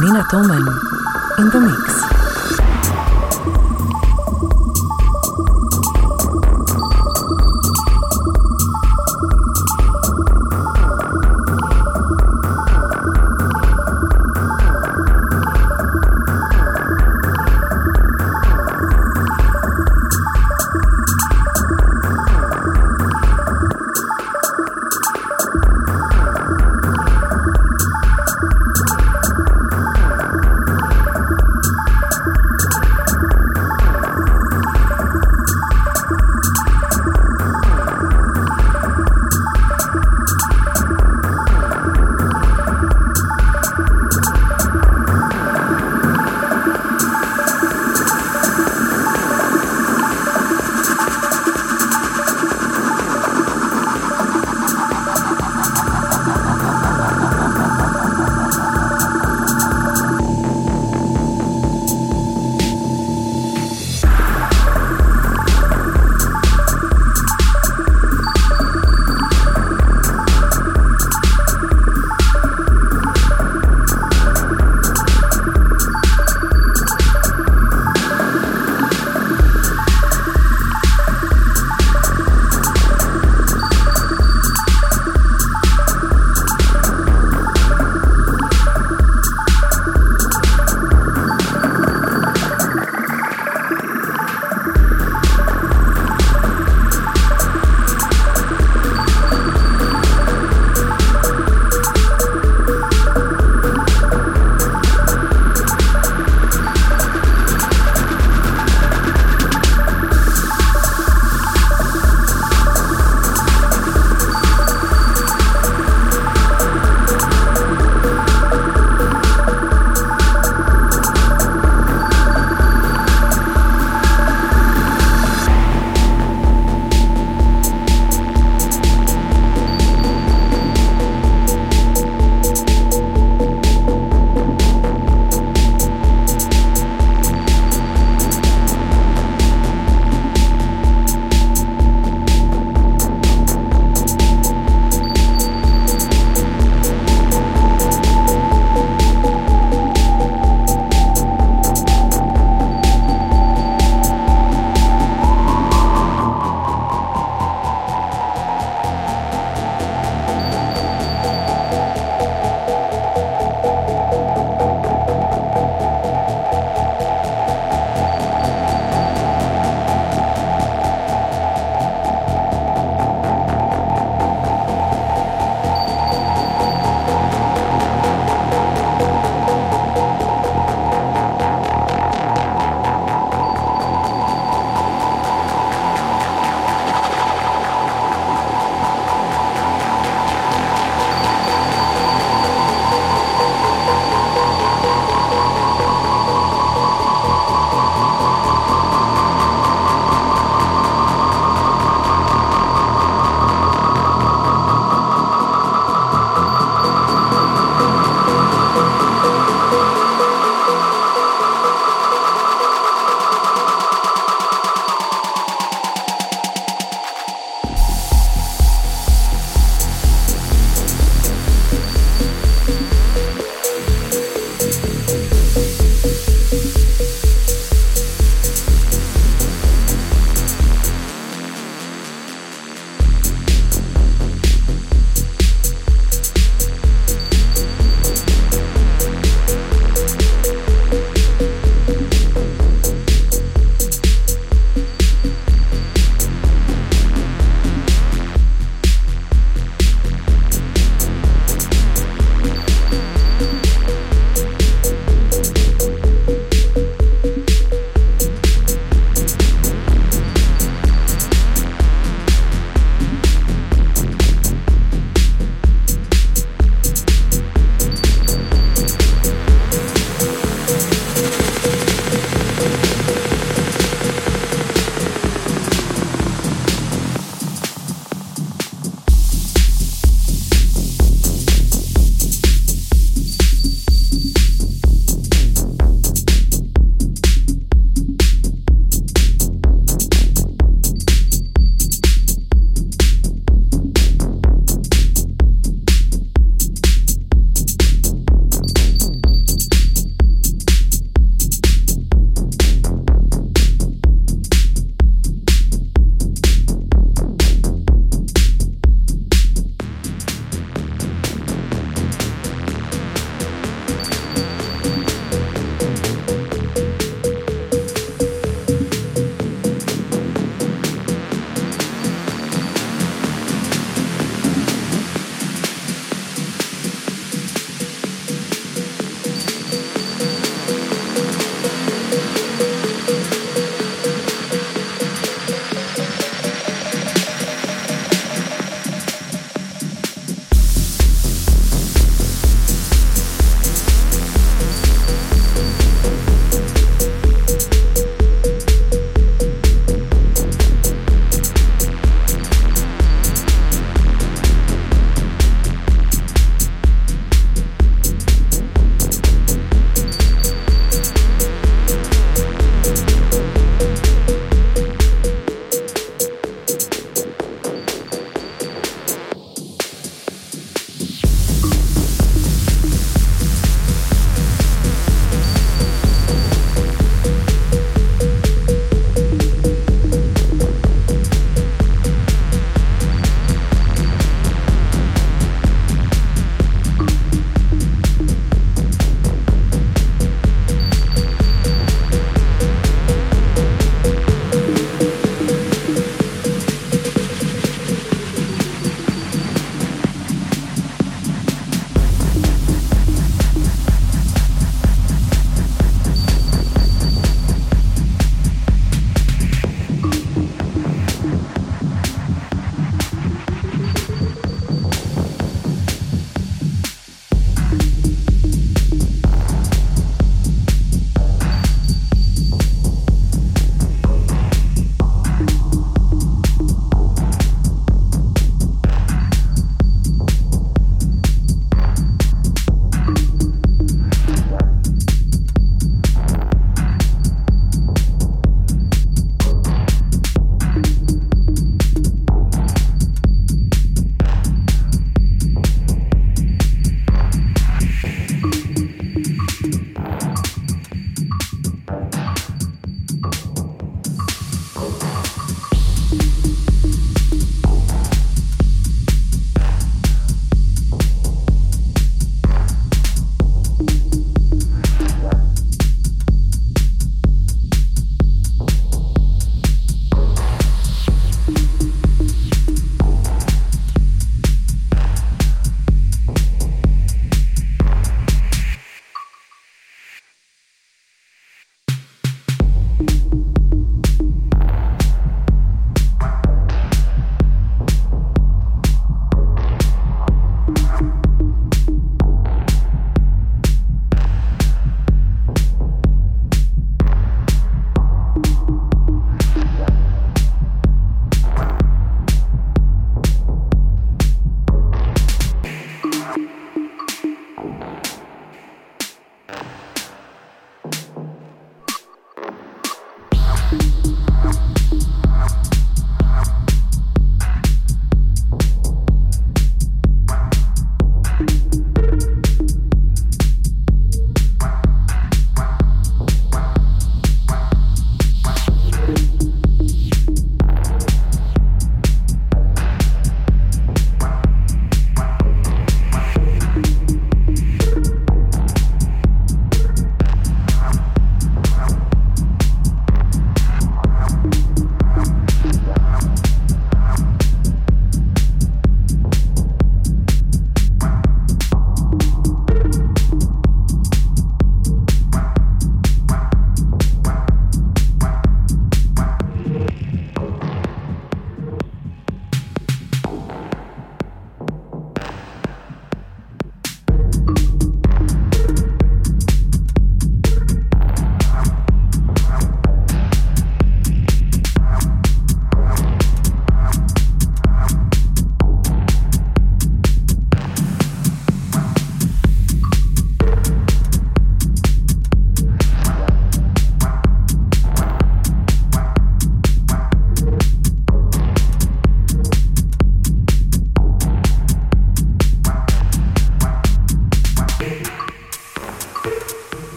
Nina Tolman in the mix.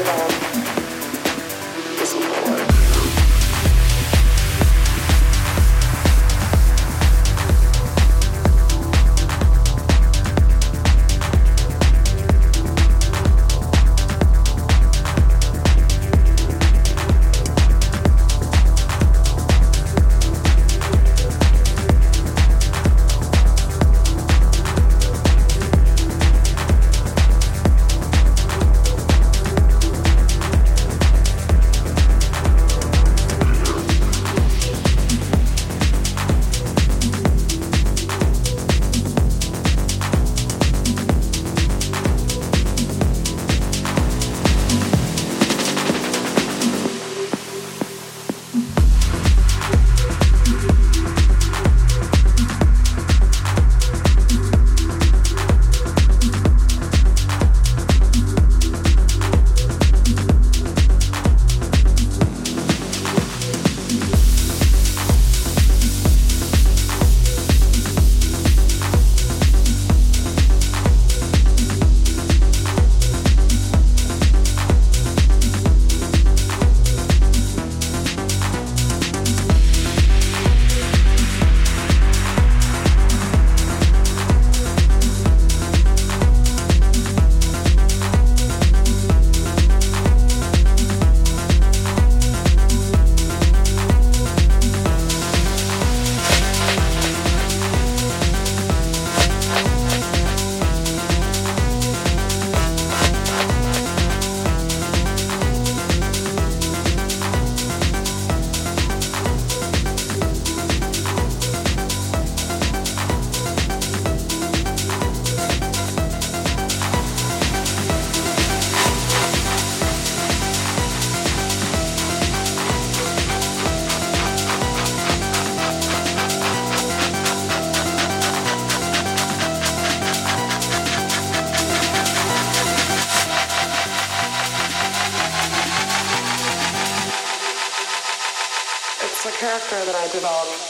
it all. Character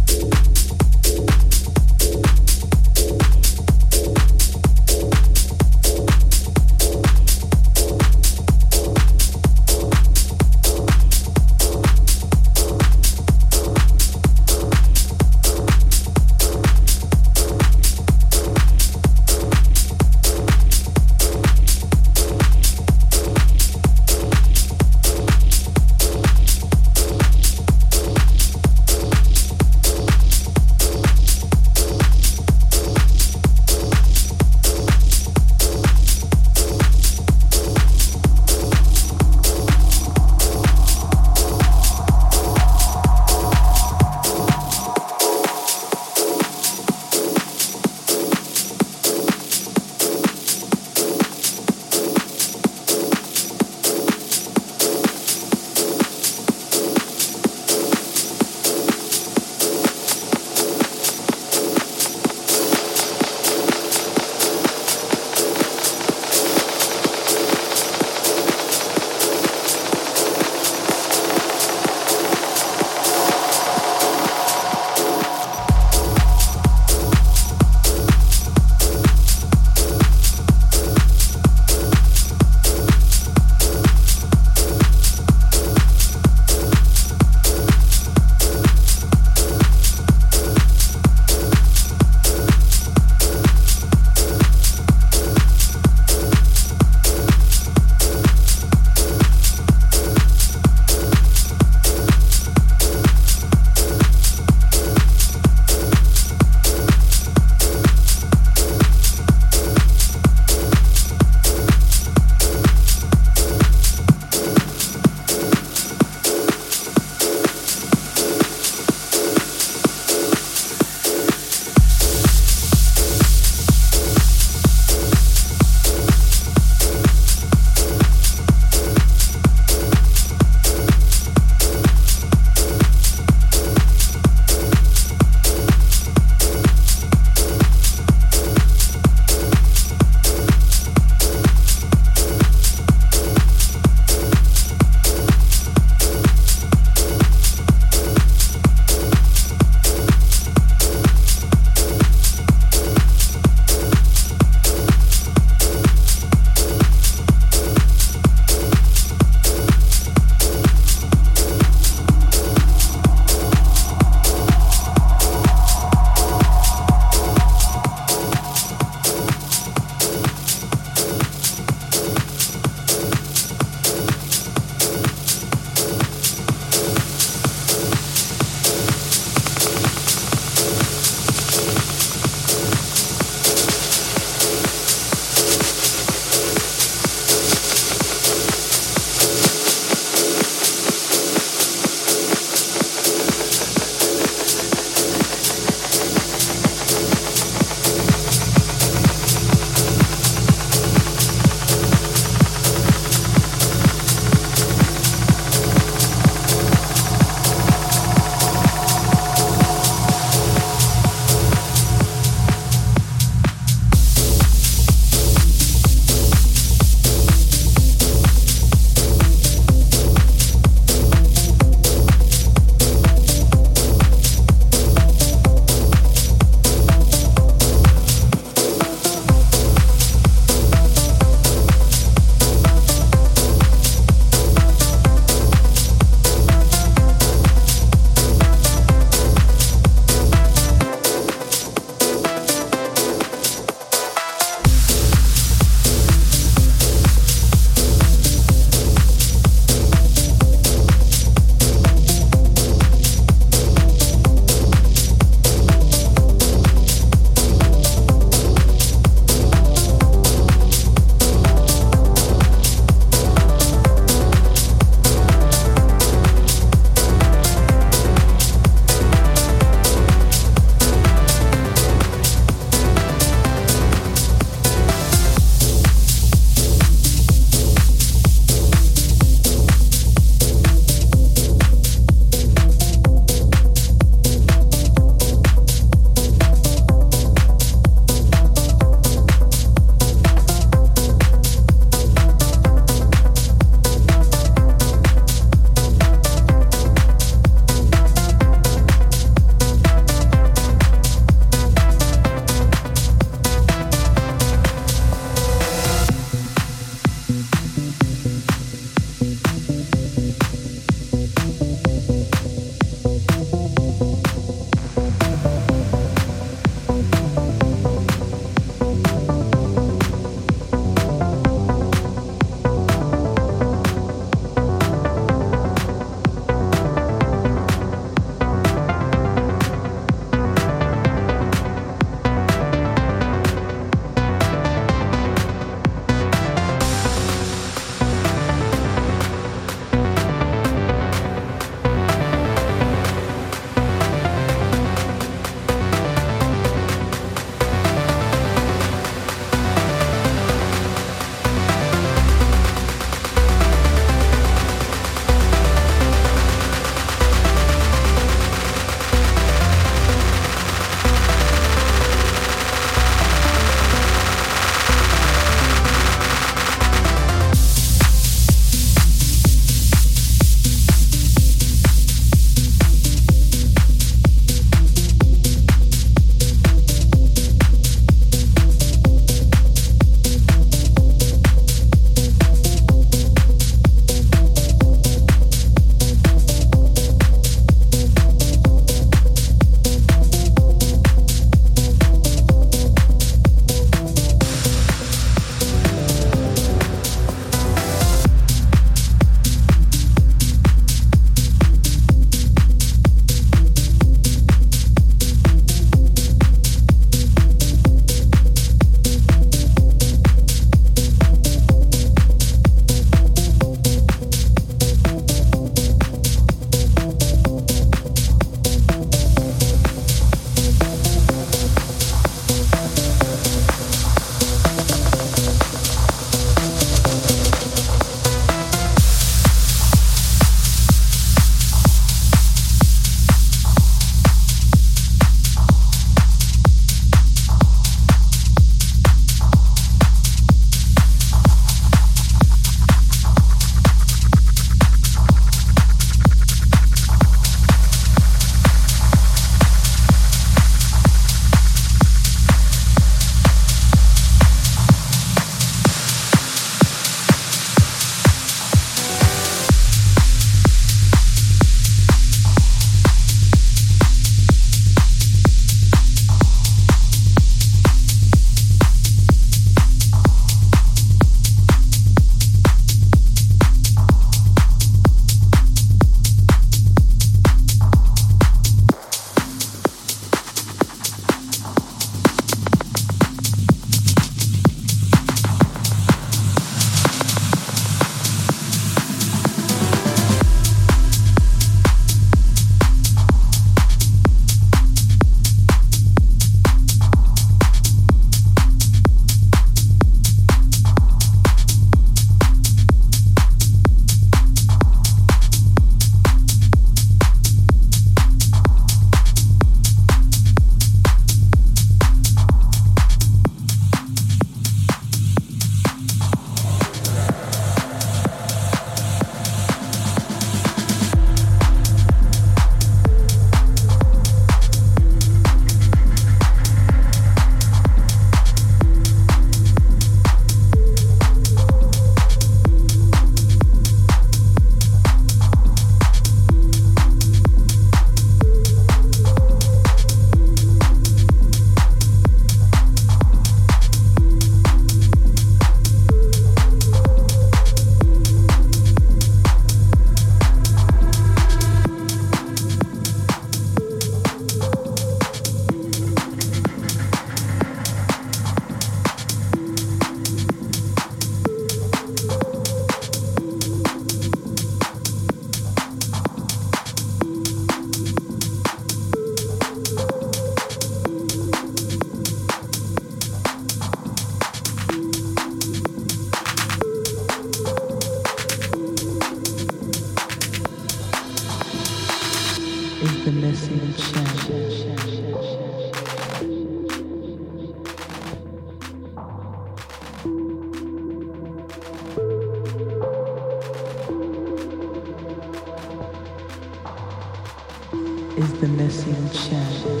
the missing chant.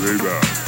Big up.